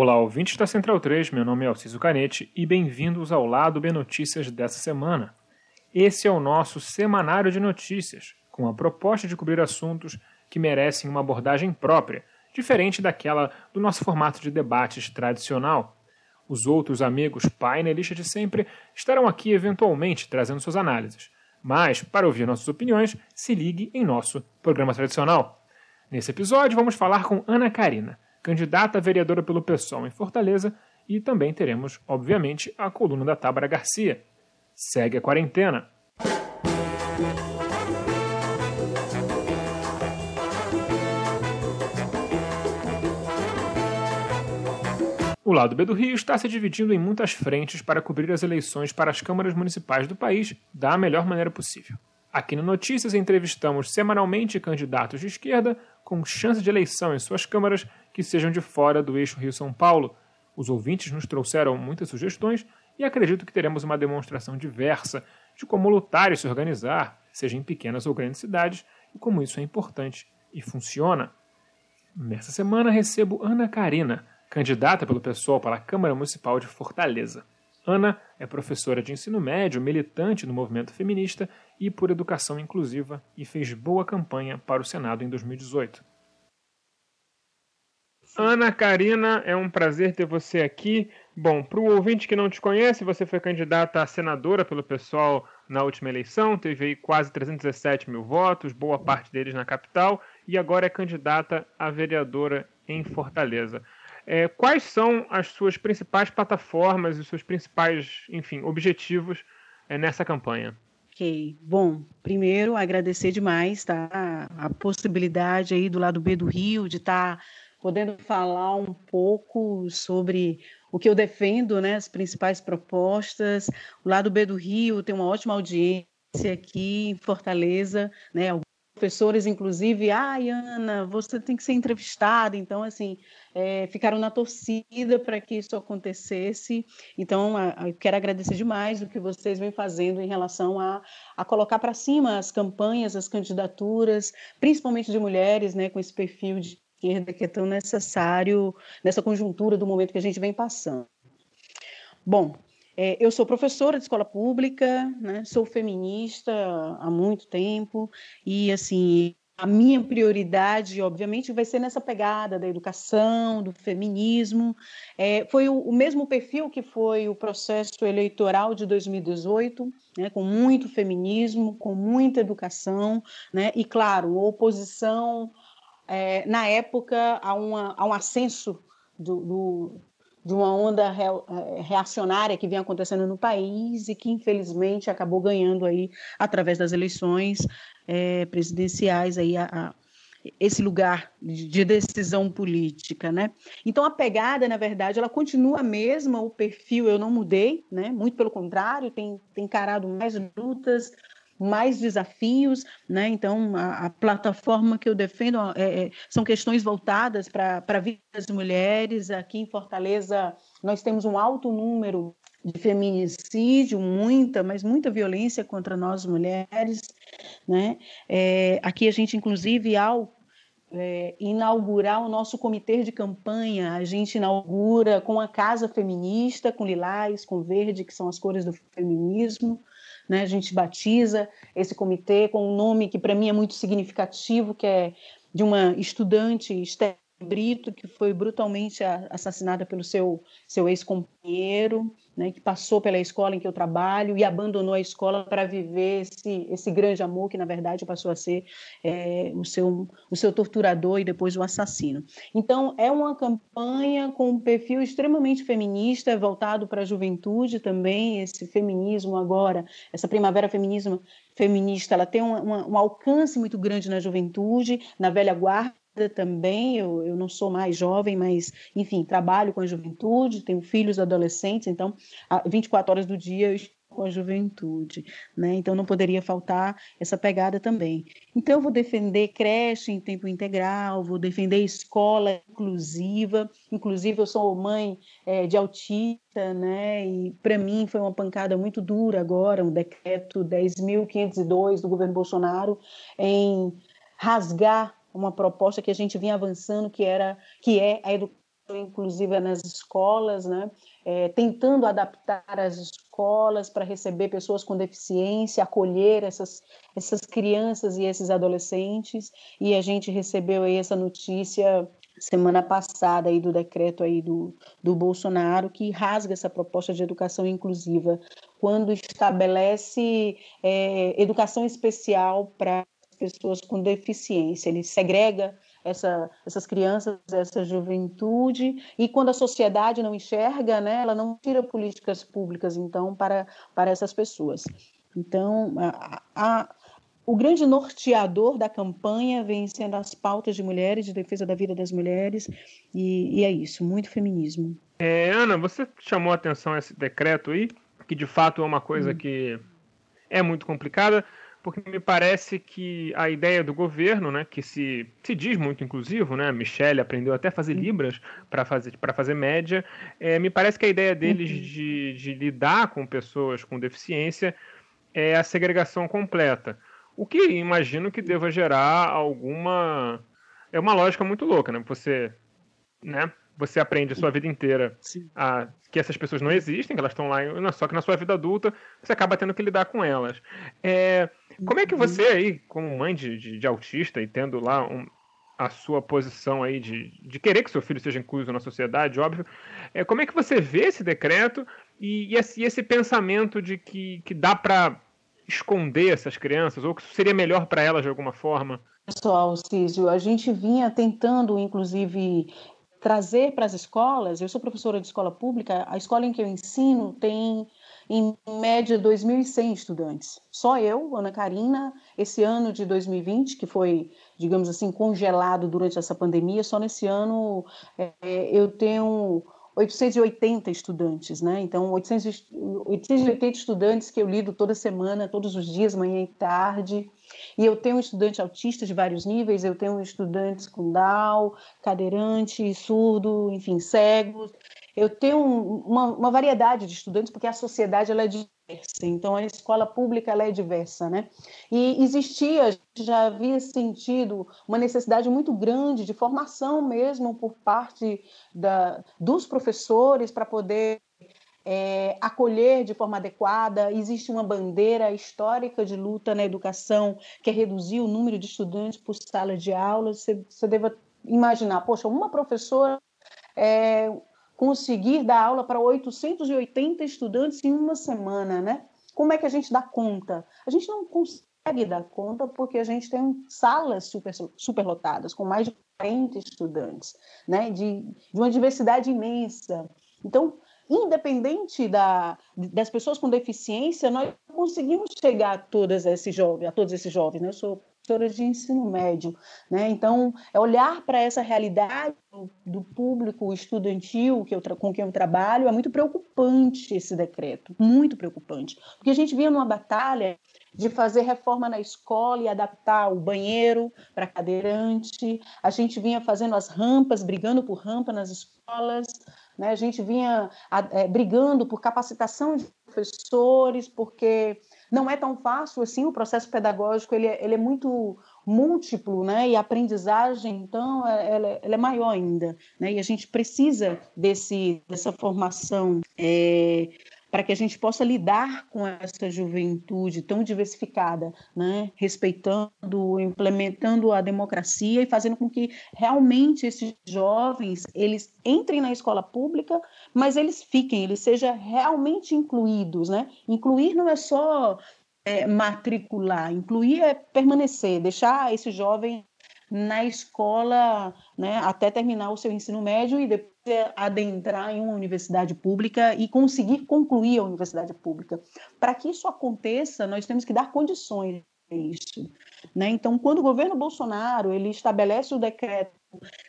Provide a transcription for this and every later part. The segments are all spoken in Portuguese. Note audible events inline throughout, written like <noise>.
Olá, ouvintes da Central 3, meu nome é Alciso Canete e bem-vindos ao Lado B Notícias dessa semana. Esse é o nosso semanário de notícias, com a proposta de cobrir assuntos que merecem uma abordagem própria, diferente daquela do nosso formato de debates tradicional. Os outros amigos painelistas de sempre estarão aqui eventualmente trazendo suas análises, mas, para ouvir nossas opiniões, se ligue em nosso programa tradicional. Nesse episódio, vamos falar com Ana Karina candidata a vereadora pelo PSOL em Fortaleza, e também teremos, obviamente, a coluna da Tábara Garcia. Segue a quarentena. O lado B do Rio está se dividindo em muitas frentes para cobrir as eleições para as câmaras municipais do país da melhor maneira possível. Aqui no Notícias entrevistamos semanalmente candidatos de esquerda com chance de eleição em suas câmaras que sejam de fora do eixo Rio-São Paulo. Os ouvintes nos trouxeram muitas sugestões e acredito que teremos uma demonstração diversa de como lutar e se organizar, seja em pequenas ou grandes cidades, e como isso é importante e funciona. Nesta semana recebo Ana Karina, candidata pelo pessoal para a Câmara Municipal de Fortaleza. Ana é professora de ensino médio, militante no movimento feminista e por educação inclusiva e fez boa campanha para o Senado em 2018. Ana Karina, é um prazer ter você aqui. Bom, para o ouvinte que não te conhece, você foi candidata a senadora pelo pessoal na última eleição, teve aí quase 317 mil votos, boa parte deles na capital, e agora é candidata a vereadora em Fortaleza. É, quais são as suas principais plataformas e os seus principais, enfim, objetivos é, nessa campanha? Ok. Bom, primeiro agradecer demais tá, a possibilidade aí do lado B do Rio de estar tá podendo falar um pouco sobre o que eu defendo, né, as principais propostas. O lado B do Rio tem uma ótima audiência aqui em Fortaleza, né, professores, inclusive, ai, ah, Ana, você tem que ser entrevistada. Então, assim, é, ficaram na torcida para que isso acontecesse. Então, eu quero agradecer demais o que vocês vêm fazendo em relação a, a colocar para cima as campanhas, as candidaturas, principalmente de mulheres, né, com esse perfil de esquerda que é tão necessário nessa conjuntura do momento que a gente vem passando. Bom, é, eu sou professora de escola pública, né, sou feminista há muito tempo e assim a minha prioridade, obviamente, vai ser nessa pegada da educação, do feminismo. É, foi o, o, mesmo perfil que foi o processo eleitoral de 2018, né, com muito feminismo, com muita educação, né, e, claro, oposição, é, na época, a, uma, a um ascenso do, do, de uma onda eh, reacionária que vinha acontecendo no país e que infelizmente acabou ganhando aí através das eleições é, presidenciais aí a, a, esse lugar de decisão política, né? Então a pegada, na verdade, ela continua a mesma, o perfil eu não mudei, né? Muito pelo contrário, tem, tem encarado mais lutas, mais desafios, né? Então, a, a plataforma que eu defendo é, é, são questões voltadas para a vida das mulheres. Aqui em Fortaleza, nós temos um alto número de feminicídio, muita, mas muita violência contra nós mulheres, né? É, aqui a gente, inclusive, ao é, inaugurar o nosso comitê de campanha. A gente inaugura com a Casa Feminista, com lilás, com verde, que são as cores do feminismo. Né? A gente batiza esse comitê com um nome que para mim é muito significativo, que é de uma estudante, Esther Brito, que foi brutalmente assassinada pelo seu, seu ex-companheiro né, que passou pela escola em que eu trabalho e abandonou a escola para viver esse, esse grande amor que, na verdade, passou a ser é, o, seu, o seu torturador e depois o assassino. Então, é uma campanha com um perfil extremamente feminista, voltado para a juventude também, esse feminismo agora, essa primavera feminismo, feminista, ela tem um, um alcance muito grande na juventude, na velha guarda, também, eu, eu não sou mais jovem, mas, enfim, trabalho com a juventude, tenho filhos adolescentes, então, 24 horas do dia eu com a juventude, né? Então não poderia faltar essa pegada também. Então eu vou defender creche em tempo integral, vou defender escola inclusiva, inclusive eu sou mãe é, de autista, né? E para mim foi uma pancada muito dura agora, um decreto 10.502 do governo Bolsonaro em rasgar uma proposta que a gente vinha avançando, que era que é a educação inclusive nas escolas, né? É, tentando adaptar as escolas para receber pessoas com deficiência, acolher essas, essas crianças e esses adolescentes. E a gente recebeu aí essa notícia semana passada aí do decreto aí do, do Bolsonaro que rasga essa proposta de educação inclusiva quando estabelece é, educação especial para pessoas com deficiência. Ele segrega essa, essas crianças, essa juventude, e quando a sociedade não enxerga, né, ela não tira políticas públicas, então, para, para essas pessoas. Então, a, a, o grande norteador da campanha vem sendo as pautas de mulheres, de defesa da vida das mulheres, e, e é isso, muito feminismo. É, Ana, você chamou a atenção esse decreto aí, que de fato é uma coisa hum. que é muito complicada porque me parece que a ideia do governo, né, que se, se diz muito inclusivo, né, Michelle aprendeu até a fazer libras para fazer, fazer média, é, me parece que a ideia deles uhum. de, de lidar com pessoas com deficiência é a segregação completa. O que imagino que deva gerar alguma. É uma lógica muito louca, né? Você, né? Você aprende a sua vida inteira a, que essas pessoas não existem, que elas estão lá, só que na sua vida adulta você acaba tendo que lidar com elas. É, como é que você aí, como mãe de, de, de autista e tendo lá um, a sua posição aí de, de querer que seu filho seja incluído na sociedade, óbvio, é, como é que você vê esse decreto e, e, esse, esse, pensamento de que, que dá para esconder essas crianças ou que isso seria melhor para elas de alguma forma? Pessoal, Císio, a gente vinha tentando, inclusive, trazer para as escolas. Eu sou professora de escola pública, a escola em que eu ensino tem em média 2.100 estudantes. Só eu, Ana Karina, esse ano de 2020, que foi, digamos assim, congelado durante essa pandemia, só nesse ano é, eu tenho 880 estudantes, né? Então, 800, 880 estudantes que eu lido toda semana, todos os dias, manhã e tarde. E eu tenho estudantes autistas de vários níveis, eu tenho estudantes com Down, cadeirante, surdo, enfim, cegos. Eu tenho uma, uma variedade de estudantes, porque a sociedade ela é diversa, então a escola pública ela é diversa, né? E existia, já havia sentido uma necessidade muito grande de formação mesmo por parte da, dos professores para poder é, acolher de forma adequada. Existe uma bandeira histórica de luta na educação, que é reduzir o número de estudantes por sala de aula. Você, você deve imaginar, poxa, uma professora é, conseguir dar aula para 880 estudantes em uma semana, né? Como é que a gente dá conta? A gente não consegue dar conta porque a gente tem salas super, superlotadas, com mais de 40 estudantes, né? De, de uma diversidade imensa. Então, independente da, das pessoas com deficiência, nós conseguimos chegar a, todas esses jovens, a todos esses jovens. Né? Eu sou professora de ensino médio, né? então é olhar para essa realidade do público estudantil que eu com quem eu trabalho é muito preocupante esse decreto, muito preocupante, porque a gente vinha numa batalha de fazer reforma na escola e adaptar o banheiro para cadeirante, a gente vinha fazendo as rampas, brigando por rampa nas escolas, né? A gente vinha é, brigando por capacitação de professores, porque não é tão fácil assim, o processo pedagógico ele é, ele é muito múltiplo, né? E a aprendizagem, então, é, ela, é, ela é maior ainda, né? E a gente precisa desse, dessa formação é, para que a gente possa lidar com essa juventude tão diversificada, né? respeitando, implementando a democracia e fazendo com que realmente esses jovens eles entrem na escola pública, mas eles fiquem, eles sejam realmente incluídos, né? Incluir não é só é, matricular, incluir é permanecer, deixar esse jovem na escola, né, até terminar o seu ensino médio e depois adentrar em uma universidade pública e conseguir concluir a universidade pública. Para que isso aconteça, nós temos que dar condições a isso. Né? Então, quando o governo Bolsonaro ele estabelece o decreto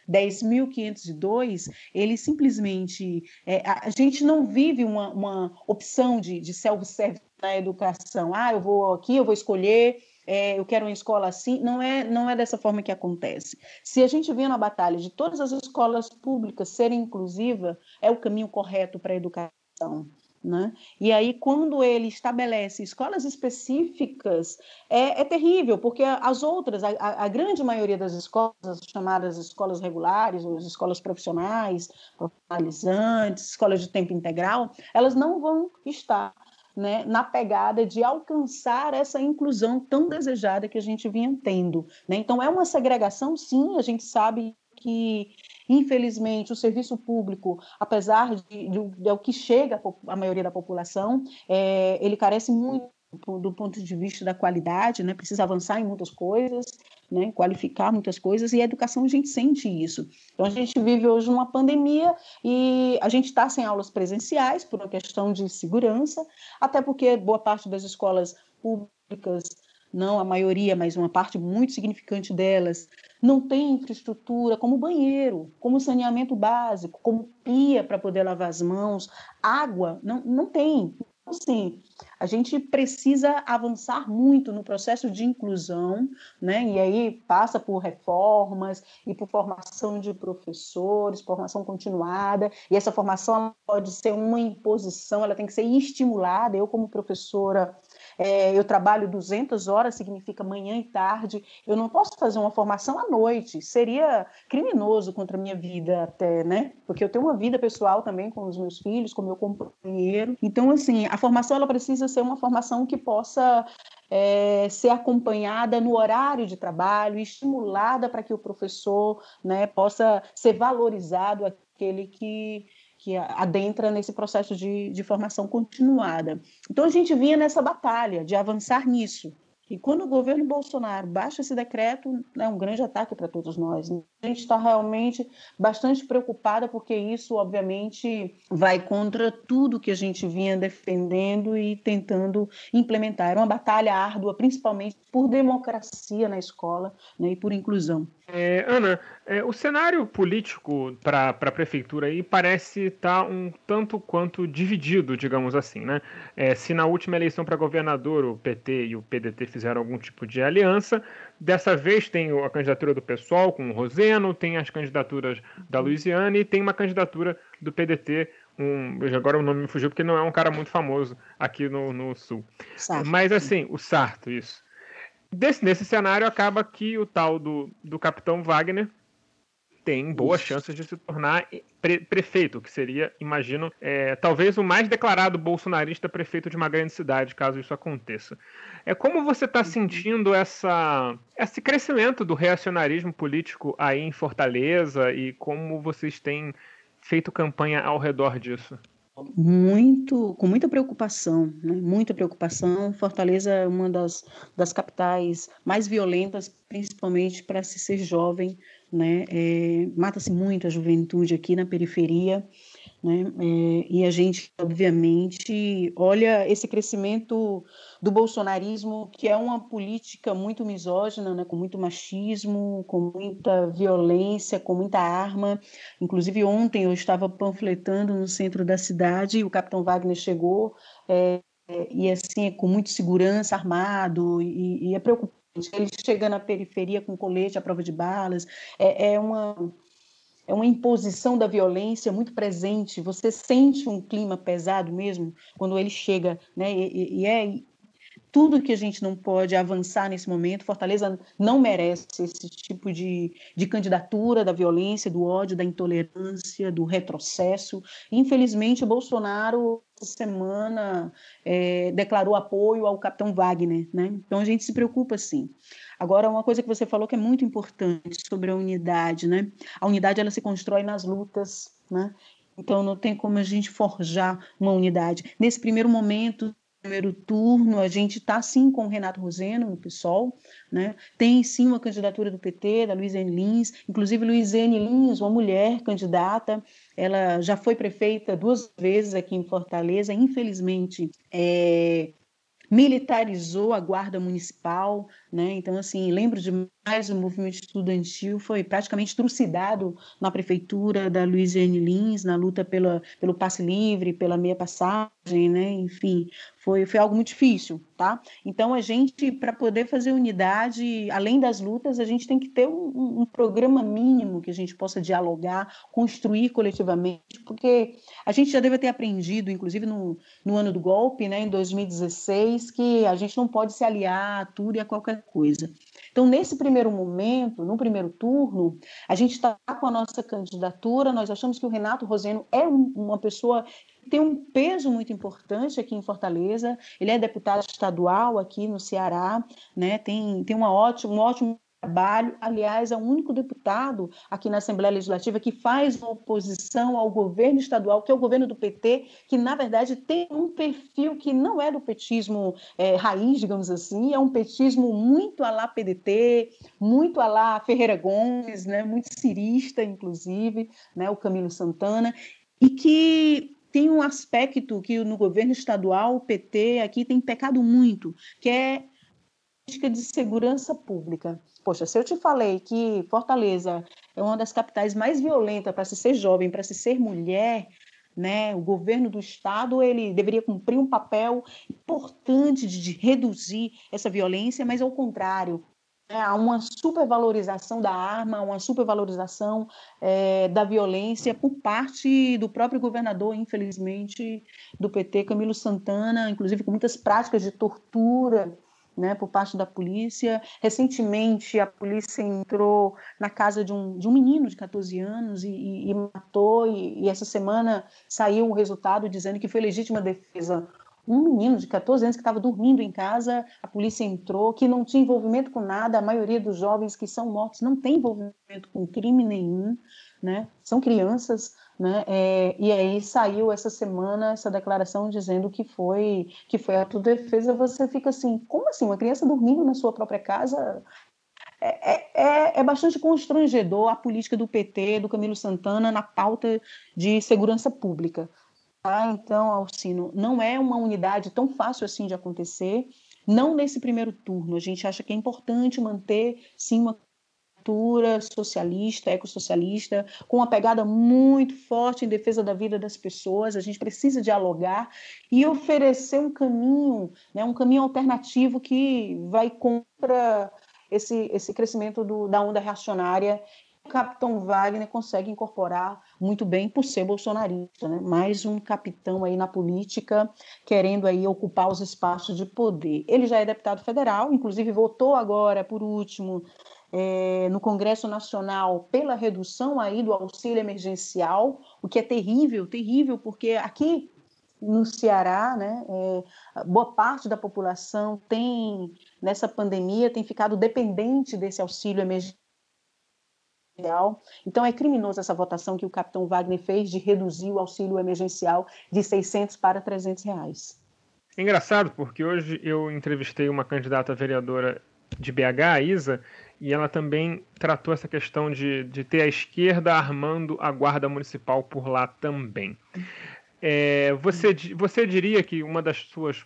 10.502, ele simplesmente. É, a gente não vive uma, uma opção de, de self-service na educação. Ah, eu vou aqui, eu vou escolher é, eu quero uma escola assim. Não é, não é dessa forma que acontece. Se a gente vê na batalha de todas as escolas públicas serem inclusivas, é o caminho correto para a educação. Né? E aí, quando ele estabelece escolas específicas, é, é terrível, porque as outras, a, a, grande maioria das escolas, as chamadas escolas regulares, ou as escolas profissionais, profissionalizantes, escolas de tempo integral, elas não vão estar né, na pegada de alcançar essa inclusão tão desejada que a gente vinha tendo. Né? Então, é uma segregação, sim, a gente sabe que Infelizmente, o serviço público, apesar de, de, de, que chega à maioria da população, é, ele carece muito do ponto de vista da qualidade, né? precisa avançar em muitas coisas, né? qualificar muitas coisas, e a educação a gente sente isso. Então, a gente vive hoje uma pandemia e a gente está sem aulas presenciais por uma questão de segurança, até porque boa parte das escolas públicas não a maioria, mas uma parte muito significante delas, não tem infraestrutura como banheiro, como saneamento básico, como pia para poder lavar as mãos, água, não, não tem. Então, assim, a gente precisa avançar muito no processo de inclusão, né? E aí passa por reformas e por formação de professores, formação continuada. E essa formação pode ser uma imposição, ela tem que ser estimulada. Eu, como professora, é, eu trabalho 200 horas, significa manhã e tarde, eu não posso fazer uma formação à noite, seria criminoso contra a minha vida até, né? Porque eu tenho uma vida pessoal também com os meus filhos, com meu companheiro. Então, assim, a formação ela precisa ser uma formação que possa é, ser acompanhada no horário de trabalho, estimulada para que o professor né, possa ser valorizado aquele que que adentra nesse processo de, de formação continuada. Então a gente vinha nessa batalha de avançar nisso. E quando o governo Bolsonaro baixa esse decreto, é um grande ataque para todos nós. Gente está realmente bastante preocupada, porque isso, obviamente, vai contra tudo que a gente vinha defendendo e tentando implementar. Era uma batalha árdua, principalmente por democracia na escola né, e por inclusão. É, Ana, é, o cenário político para a prefeitura aí parece estar tá um tanto quanto dividido, digamos assim, né? É, se na última eleição para governador o PT e o PDT fizeram algum tipo de aliança, dessa vez tem a candidatura do PSOL com o Roseno, tem as candidaturas da Luiziane e tem uma candidatura do PDT um, agora o nome me fugiu porque não é um cara muito famoso aqui no, no sul. Sarto. Mas assim, o Sarto, isso. Desse, nesse cenário, acaba que o tal do, do Capitão Wagner tem boas chances de se tornar pre prefeito, que seria, imagino, é, talvez o mais declarado bolsonarista prefeito de uma grande cidade, caso isso aconteça. É como você está sentindo essa, esse crescimento do reacionarismo político aí em Fortaleza e como vocês têm feito campanha ao redor disso? muito, com muita preocupação, né? muita preocupação. Fortaleza é uma das, das capitais mais violentas, principalmente para se ser jovem, né? É, Mata-se muito a juventude aqui na periferia, né? É, e a gente, obviamente, olha esse crescimento do bolsonarismo, que é uma política muito misógina, né? com muito machismo, com muita violência, com muita arma. Inclusive, ontem eu estava panfletando no centro da cidade, e o capitão Wagner chegou. É, e assim, com muita segurança, armado, e, e é preocupante. Ele chega na periferia com colete à prova de balas, é, é uma é uma imposição da violência muito presente. Você sente um clima pesado mesmo quando ele chega, né? E, e é tudo que a gente não pode avançar nesse momento. Fortaleza não merece esse tipo de, de candidatura da violência, do ódio, da intolerância, do retrocesso. Infelizmente, o Bolsonaro essa semana é, declarou apoio ao capitão Wagner, né? Então a gente se preocupa sim. Agora, uma coisa que você falou que é muito importante sobre a unidade, né? A unidade ela se constrói nas lutas, né? Então não tem como a gente forjar uma unidade. Nesse primeiro momento, primeiro turno, a gente está sim com o Renato Roseno no PSOL, né? tem sim uma candidatura do PT, da Luiziane Lins, inclusive Luiziane Lins, uma mulher candidata, ela já foi prefeita duas vezes aqui em Fortaleza, infelizmente é, militarizou a guarda municipal, né? Então, assim, lembro demais o movimento estudantil foi praticamente trucidado na prefeitura da Luiziane Lins, na luta pela, pelo passe livre, pela meia passagem, né? Enfim, foi, foi algo muito difícil, tá? Então, a gente, para poder fazer unidade, além das lutas, a gente tem que ter um, um, programa mínimo que a gente possa dialogar, construir coletivamente, porque a gente já deve ter aprendido, inclusive no, no ano do golpe, né, em 2016, que a gente não pode se aliar a tudo e a qualquer coisa. Então, nesse primeiro momento, no primeiro turno, a gente está com a nossa candidatura, nós achamos que o Renato Roseno é um, uma pessoa tem um peso muito importante aqui em Fortaleza, ele é deputado estadual aqui no Ceará, né? tem, tem uma ótima, um ótimo trabalho. Aliás, é o único deputado aqui na Assembleia Legislativa que faz uma oposição ao governo estadual, que é o governo do PT, que, na verdade, tem um perfil que não é do petismo é, raiz, digamos assim, é um petismo muito a lá PDT, muito a lá Ferreira Gomes, né, muito cirista, inclusive, né, o Camilo Santana, e que tem um aspecto que no governo estadual o PT aqui tem pecado muito, que é política de segurança pública. Poxa, se eu te falei que Fortaleza é uma das capitais mais violentas para se ser jovem, para se ser mulher, né? O governo do estado ele deveria cumprir um papel importante de, reduzir essa violência, mas ao contrário? Há uma supervalorização da arma, uma supervalorização é, da violência por parte do próprio governador, infelizmente, do PT, Camilo Santana, inclusive com muitas práticas de tortura né, por parte da polícia. Recentemente, a polícia entrou na casa de um, de um menino de 14 anos e, e, e matou, e, e, essa semana saiu o resultado dizendo que foi legítima defesa. Um menino de 14 anos que estava dormindo em casa, a polícia entrou, que não tinha envolvimento com nada, a maioria dos jovens que são mortos não tem envolvimento com crime nenhum, né? são crianças, né? É, e aí saiu essa semana essa declaração dizendo que foi que foi autodefesa. Você fica assim, como assim? Uma criança dormindo na sua própria casa? É, é, é, é bastante constrangedor a política do PT, do Camilo Santana, na pauta de segurança pública. Tá? Então, Alcino, não é uma unidade tão fácil assim de acontecer. Não nesse primeiro turno. A gente acha que é importante manter, sim, uma cultura socialista, ecossocialista, com uma pegada muito forte em defesa da vida das pessoas. A gente precisa dialogar e oferecer um caminho, né, um caminho alternativo que vai contra esse, esse crescimento do, da onda reacionária. Capitão Wagner consegue incorporar muito bem por ser bolsonarista, né? mais um capitão aí na política querendo aí ocupar os espaços de poder. Ele já é deputado federal, inclusive votou agora, por último, é, no Congresso Nacional pela redução aí do auxílio emergencial, o que é terrível, terrível, porque aqui no Ceará, né, é, boa parte da população tem, nessa pandemia, tem ficado dependente desse auxílio emergencial. Então, é criminoso essa votação que o capitão Wagner fez de reduzir o auxílio emergencial de 600 para 300 reais. Engraçado, porque hoje eu entrevistei uma candidata vereadora de BH, a Isa, e ela também tratou essa questão de, de ter a esquerda armando a guarda municipal por lá também. É, você, você diria que uma das suas,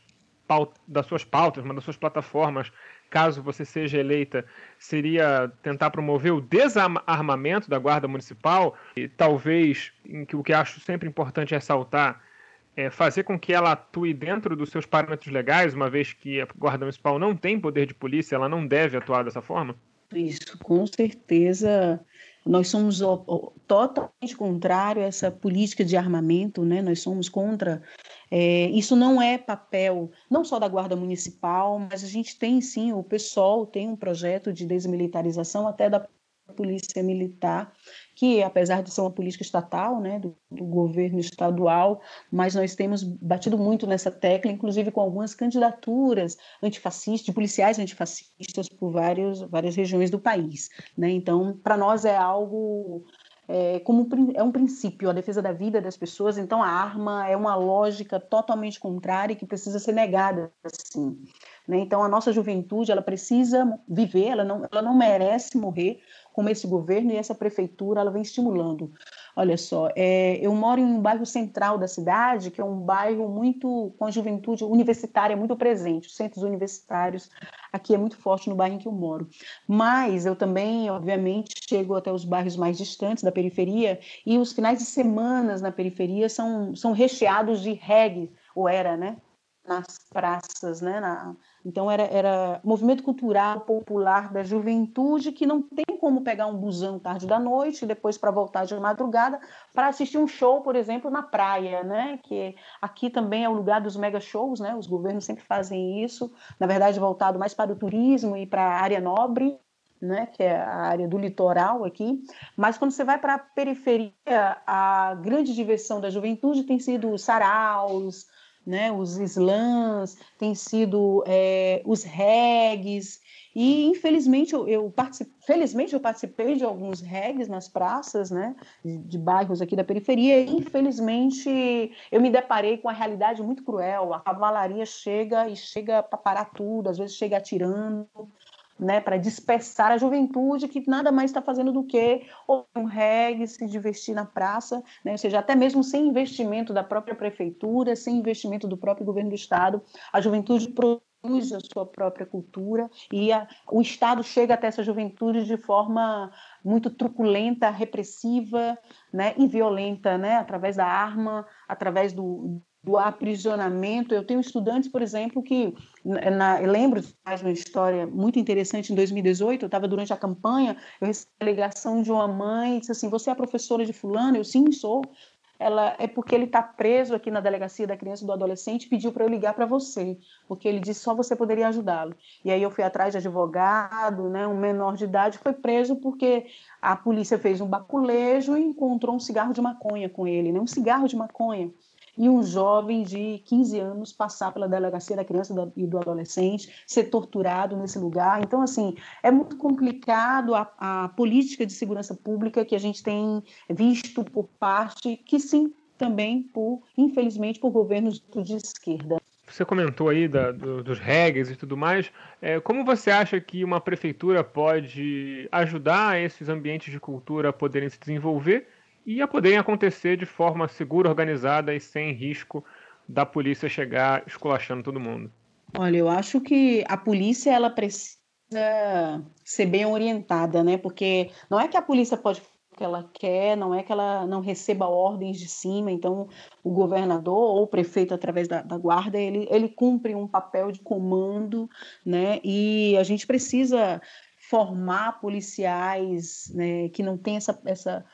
das suas pautas, uma das suas plataformas, caso você seja eleita, seria tentar promover o desarmamento da guarda municipal e talvez, em que o que acho sempre importante ressaltar, é fazer com que ela atue dentro dos seus parâmetros legais, uma vez que a guarda municipal não tem poder de polícia, ela não deve atuar dessa forma? Isso, com certeza. Nós somos totalmente contrário a essa política de armamento, né? Nós somos contra. É, isso não é papel não só da Guarda Municipal, mas a gente tem sim, o PSOL tem um projeto de desmilitarização até da Polícia Militar que apesar de ser uma política estatal, né, do, do, governo estadual, mas nós temos batido muito nessa tecla, inclusive com algumas candidaturas antifascistas, de policiais antifascistas por vários, várias regiões do país. Né? Então, para nós é algo é, como é um princípio a defesa da vida das pessoas, então a arma é uma lógica totalmente contrária que precisa ser negada assim. Né? Então a nossa juventude ela precisa viver, ela não, ela não merece morrer como esse governo e essa prefeitura ela vem estimulando. Olha só, é, eu moro em um bairro central da cidade, que é um bairro muito com a juventude universitária muito presente, os centros universitários aqui é muito forte no bairro em que eu moro. Mas eu também, obviamente, chego até os bairros mais distantes da periferia e os finais de semanas na periferia são, são recheados de reggae, ou era, né? Nas praças, né? Na, então era, era movimento cultural popular da juventude que não tem como pegar um busão tarde da noite depois para voltar de madrugada para assistir um show, por exemplo, na praia, né? Que aqui também é o lugar dos mega shows, né? Os governos sempre fazem isso, na verdade voltado mais para o turismo e para a área nobre, né, que é a área do litoral aqui, mas quando você vai para a periferia, a grande diversão da juventude tem sido saraus, né, os slams, tem sido é, os regs, e infelizmente eu, eu felizmente eu participei de alguns regs nas praças, né, de, de, bairros aqui da periferia, e infelizmente eu me deparei com a realidade muito cruel, a cavalaria chega e chega para parar tudo, às vezes chega atirando, né, para dispersar a juventude que nada mais está fazendo do que um reggae, se divertir na praça, né, ou seja, até mesmo sem investimento da própria prefeitura, sem investimento do próprio governo do estado, a juventude produz a sua própria cultura e a, o estado chega até essa juventude de forma muito truculenta, repressiva, né, e violenta, né, através da arma, através do do aprisionamento. Eu tenho estudantes, por exemplo, que na, lembro mais uma história muito interessante em 2018. Eu estava durante a campanha, eu recebi a ligação de uma mãe, disse assim: "Você é professora de fulano?" Eu sim sou. Ela é porque ele está preso aqui na delegacia da criança e do adolescente, pediu para eu ligar para você, porque ele disse só você poderia ajudá-lo. E aí eu fui atrás de advogado, né, um menor de idade foi preso porque a polícia fez um baculejo e encontrou um cigarro de maconha com ele, né, um cigarro de maconha e um jovem de 15 anos passar pela delegacia da criança e do adolescente, ser torturado nesse lugar. Então, assim, é muito complicado a, a política de segurança pública que a gente tem visto por parte, que sim, também por, infelizmente, por governos de esquerda. Você comentou aí da, do, dos regras e tudo mais. É, como você acha que uma prefeitura pode ajudar esses ambientes de cultura a poderem se desenvolver e a poderem acontecer de forma segura, organizada e sem risco da polícia chegar esculachando todo mundo. Olha, eu acho que a polícia ela precisa ser bem orientada, né? Porque não é que a polícia pode o que ela quer, não é que ela não receba ordens de cima, então o governador ou o prefeito, através da, da, guarda, ele, ele cumpre um papel de comando, né? E a gente precisa formar policiais né, que não tem essa, essa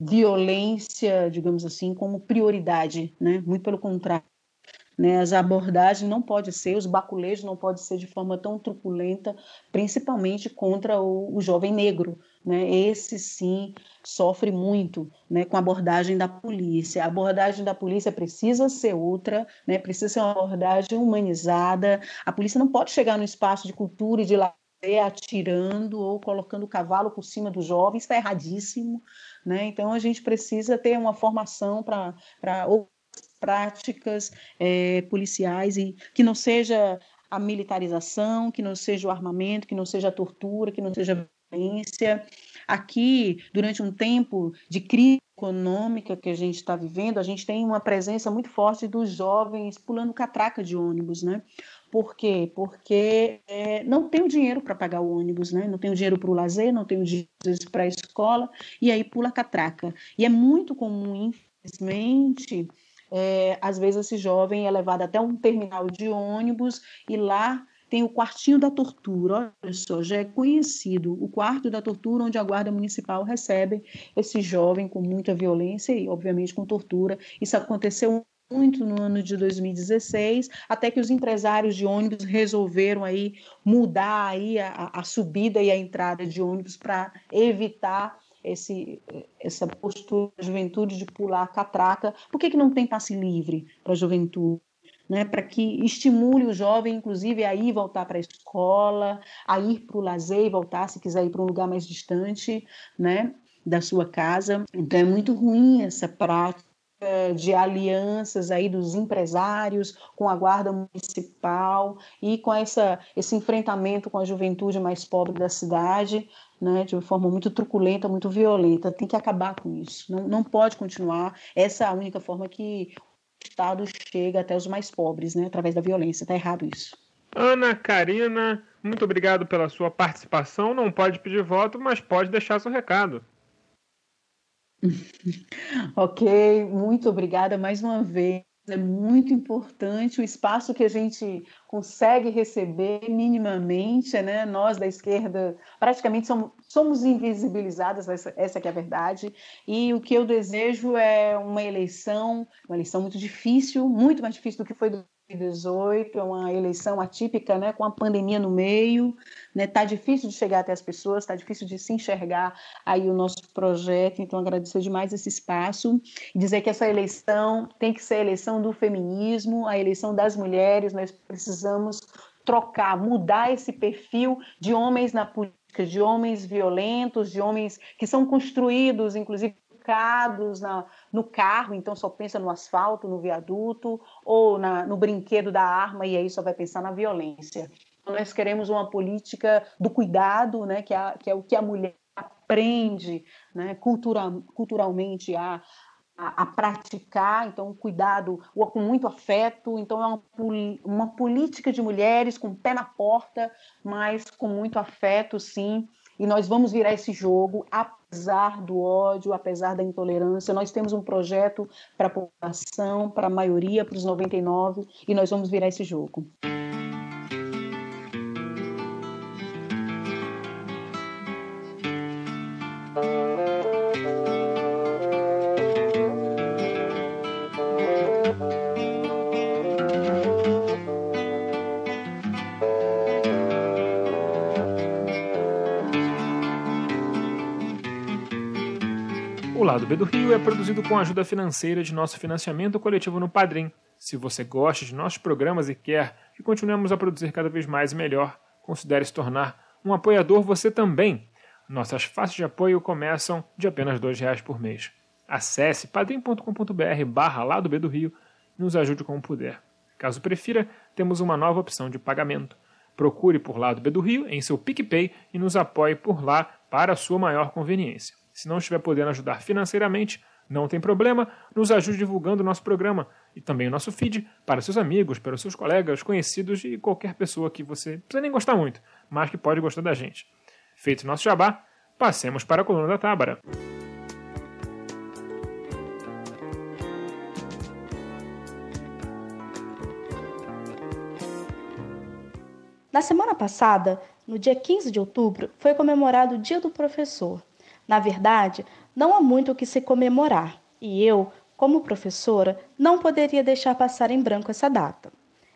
violência, digamos assim, como prioridade, né? Muito pelo contrário. Né, as abordagens não pode ser, os baculejos não pode ser de forma tão truculenta, principalmente contra o, o jovem negro. Né? Esse sim sofre muito né, com a abordagem da polícia. A abordagem da polícia precisa ser outra, né, precisa ser uma abordagem humanizada. A polícia não pode chegar no espaço de cultura e de atirando ou colocando o cavalo por cima do jovem, está erradíssimo. Né? Então, a gente precisa ter uma formação para práticas é, policiais e que não seja a militarização, que não seja o armamento, que não seja a tortura, que não seja a violência. Aqui, durante um tempo de crise econômica que a gente está vivendo, a gente tem uma presença muito forte dos jovens pulando catraca de ônibus, né? Por quê? Porque é, não tem o dinheiro para pagar o ônibus, né? não tem o dinheiro para o lazer, não tem o dinheiro para a escola, e aí pula catraca. E é muito comum, infelizmente, é, às vezes esse jovem é levado até um terminal de ônibus e lá tem o quartinho da tortura. Olha só, já é conhecido o quarto da tortura, onde a guarda municipal recebe esse jovem com muita violência e, obviamente, com tortura. Isso aconteceu muito no ano de 2016, até que os empresários de ônibus resolveram aí mudar aí a, a subida e a entrada de ônibus para evitar esse, essa postura da juventude de pular catraca. Por que, que não tem passe livre para a juventude? Né, para que estimule o jovem, inclusive, a ir voltar para a escola, a ir para o lazer e voltar, se quiser ir para um lugar mais distante né, da sua casa. Então, é muito ruim essa prática de alianças aí dos empresários com a guarda municipal e com essa, esse enfrentamento com a juventude mais pobre da cidade, né, de uma forma muito truculenta, muito violenta. Tem que acabar com isso. Não, não pode continuar. Essa é a única forma que Estado chega até os mais pobres, né, através da violência. Está errado isso. Ana Karina, muito obrigado pela sua participação. Não pode pedir voto, mas pode deixar seu recado. <laughs> ok, muito obrigada mais uma vez é muito importante o espaço que a gente consegue receber minimamente, né? Nós da esquerda praticamente somos, somos invisibilizadas, essa, essa é a verdade. E o que eu desejo é uma eleição, uma eleição muito difícil, muito mais difícil do que foi 2018, é uma eleição atípica, né, com a pandemia no meio, né, tá difícil de chegar até as pessoas, tá difícil de se enxergar aí o nosso projeto, então agradecer demais esse espaço. Dizer que essa eleição tem que ser a eleição do feminismo, a eleição das mulheres, nós precisamos trocar, mudar esse perfil de homens na política, de homens violentos, de homens que são construídos, inclusive focados na, no carro, então só pensa no asfalto, no viaduto, ou na, no brinquedo da arma, e aí só vai pensar na violência. Nós queremos uma política do cuidado, né, que, é, que é o que a mulher aprende né, cultura, culturalmente a, a, a, praticar, então cuidado com muito afeto, então é uma, uma política de mulheres com o pé na porta, mas com muito afeto, sim, e nós vamos virar esse jogo, apesar do ódio, apesar da intolerância. Nós temos um projeto para a população, para a maioria, para os 99, e nós vamos virar esse jogo. Do Rio é produzido com a ajuda financeira de nosso financiamento coletivo no Padrim. Se você gosta de nossos programas e quer que continuemos a produzir cada vez mais e melhor, considere se tornar um apoiador você também. Nossas faces de apoio começam de apenas R$ reais por mês. Acesse padrim.com.br barra Lado B do Rio e nos ajude como puder. Caso prefira, temos uma nova opção de pagamento. Procure por Lado B do Rio em seu PicPay e nos apoie por lá para a sua maior conveniência. Se não estiver podendo ajudar financeiramente, não tem problema, nos ajude divulgando o nosso programa e também o nosso feed para seus amigos, para seus colegas, conhecidos e qualquer pessoa que você precisa nem gostar muito, mas que pode gostar da gente. Feito nosso jabá, passemos para a coluna da Tábara. Na semana passada, no dia 15 de outubro, foi comemorado o Dia do Professor. Na verdade, não há muito o que se comemorar, e eu, como professora, não poderia deixar passar em branco essa data.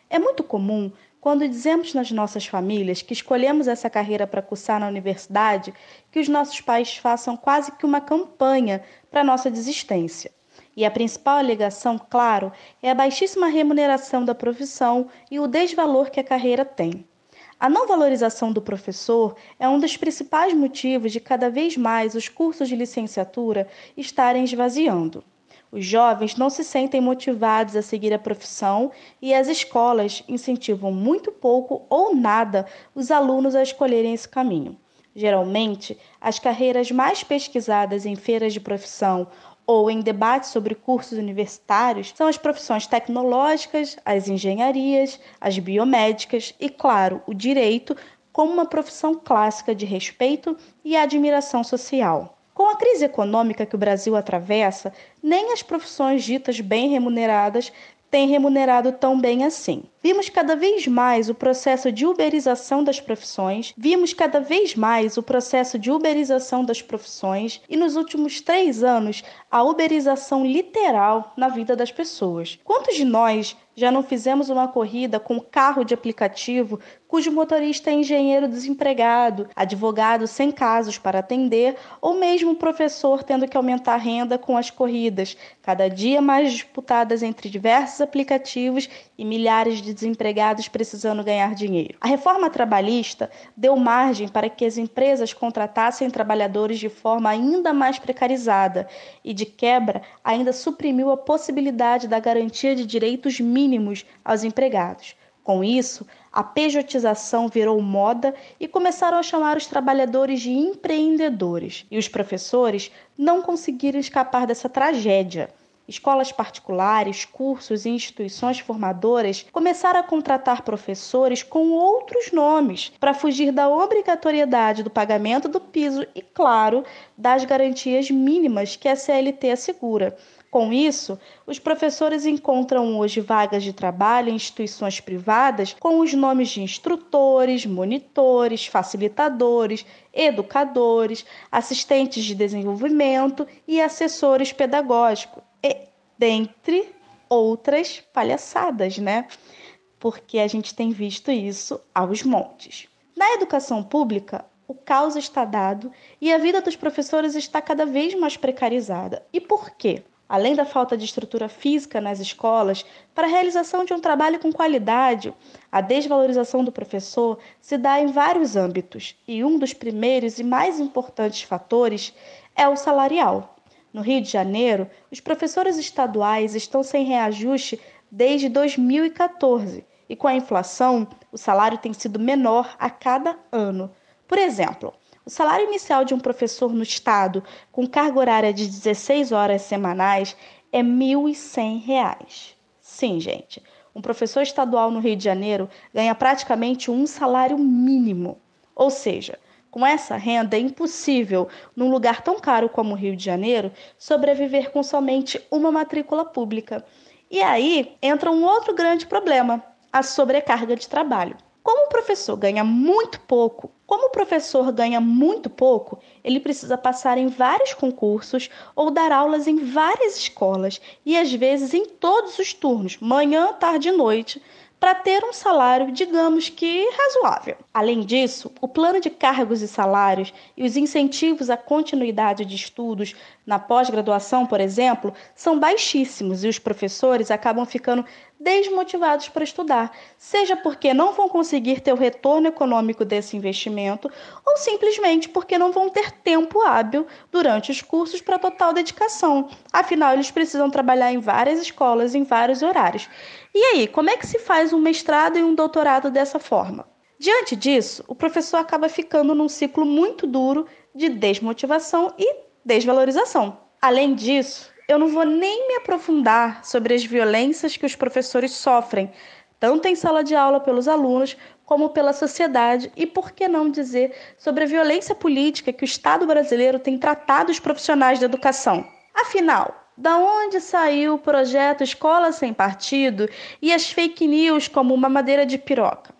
É muito comum, quando dizemos nas nossas famílias que escolhemos essa carreira para cursar na universidade, que os nossos pais façam quase que uma campanha para nossa desistência. E a principal alegação, claro, é a baixíssima remuneração da profissão e o desvalor que a carreira tem. A não valorização do professor é um dos principais motivos de cada vez mais os cursos de licenciatura estarem esvaziando. Os jovens não se sentem motivados a seguir a profissão e as escolas incentivam muito pouco ou nada os alunos a escolherem esse caminho. Geralmente, as carreiras mais pesquisadas em feiras de profissão ou em debates sobre cursos universitários são as profissões tecnológicas, as engenharias, as biomédicas e, claro, o direito como uma profissão clássica de respeito e admiração social. Com a crise econômica que o Brasil atravessa, nem as profissões ditas bem remuneradas têm remunerado tão bem assim. Vimos cada vez mais o processo de uberização das profissões, vimos cada vez mais o processo de uberização das profissões e, nos últimos três anos, a uberização literal na vida das pessoas. Quantos de nós já não fizemos uma corrida com carro de aplicativo cujo motorista é engenheiro desempregado, advogado sem casos para atender ou mesmo professor tendo que aumentar a renda com as corridas, cada dia mais disputadas entre diversos aplicativos e milhares de desempregados precisando ganhar dinheiro. A reforma trabalhista deu margem para que as empresas contratassem trabalhadores de forma ainda mais precarizada e, de quebra, ainda suprimiu a possibilidade da garantia de direitos mínimos aos empregados. Com isso, a pejotização virou moda e começaram a chamar os trabalhadores de empreendedores. E os professores não conseguiram escapar dessa tragédia. Escolas particulares, cursos e instituições formadoras começaram a contratar professores com outros nomes para fugir da obrigatoriedade do pagamento do piso e, claro, das garantias mínimas que a CLT assegura. Com isso, os professores encontram hoje vagas de trabalho em instituições privadas com os nomes de instrutores, monitores, facilitadores, educadores, assistentes de desenvolvimento e assessores pedagógicos e, dentre outras palhaçadas, né? Porque a gente tem visto isso aos montes. Na educação pública, o caos está dado e a vida dos professores está cada vez mais precarizada. E por quê? Além da falta de estrutura física nas escolas, para a realização de um trabalho com qualidade, a desvalorização do professor se dá em vários âmbitos, e um dos primeiros e mais importantes fatores é o salarial. No Rio de Janeiro, os professores estaduais estão sem reajuste desde 2014 e, com a inflação, o salário tem sido menor a cada ano. Por exemplo, o salário inicial de um professor no estado, com carga horária de 16 horas semanais, é R$ 1.100. Sim, gente. Um professor estadual no Rio de Janeiro ganha praticamente um salário mínimo. Ou seja, com essa renda, é impossível, num lugar tão caro como o Rio de Janeiro, sobreviver com somente uma matrícula pública. E aí entra um outro grande problema: a sobrecarga de trabalho. Como o professor ganha muito pouco, como o professor ganha muito pouco, ele precisa passar em vários concursos ou dar aulas em várias escolas e às vezes em todos os turnos, manhã, tarde e noite, para ter um salário, digamos que razoável. Além disso, o plano de cargos e salários e os incentivos à continuidade de estudos na pós-graduação, por exemplo, são baixíssimos e os professores acabam ficando desmotivados para estudar, seja porque não vão conseguir ter o retorno econômico desse investimento ou simplesmente porque não vão ter tempo hábil durante os cursos para total dedicação. Afinal, eles precisam trabalhar em várias escolas em vários horários. E aí, como é que se faz um mestrado e um doutorado dessa forma? Diante disso, o professor acaba ficando num ciclo muito duro de desmotivação e desvalorização. Além disso, eu não vou nem me aprofundar sobre as violências que os professores sofrem, tanto em sala de aula pelos alunos, como pela sociedade, e por que não dizer sobre a violência política que o Estado brasileiro tem tratado os profissionais da educação. Afinal, da onde saiu o projeto Escola Sem Partido e as fake news como uma madeira de piroca?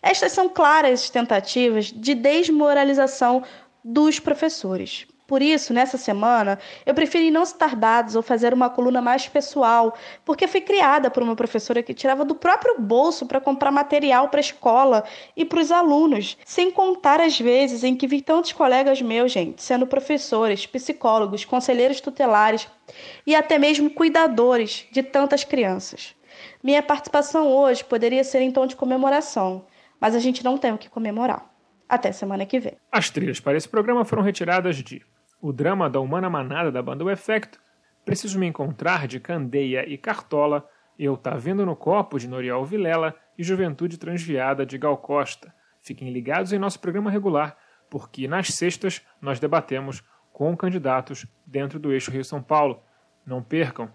Estas são claras tentativas de desmoralização dos professores. Por isso, nessa semana, eu preferi não citar dados ou fazer uma coluna mais pessoal, porque fui criada por uma professora que tirava do próprio bolso para comprar material para a escola e para os alunos, sem contar as vezes em que vi tantos colegas meus, gente, sendo professores, psicólogos, conselheiros tutelares e até mesmo cuidadores de tantas crianças. Minha participação hoje poderia ser em tom de comemoração, mas a gente não tem o que comemorar. Até semana que vem. As trilhas para esse programa foram retiradas de o drama da humana manada da banda O Efecto, Preciso Me Encontrar de Candeia e Cartola, Eu Tá Vendo no Copo de Noriel Vilela e Juventude Transviada de Gal Costa. Fiquem ligados em nosso programa regular, porque nas sextas nós debatemos com candidatos dentro do eixo Rio-São Paulo. Não percam!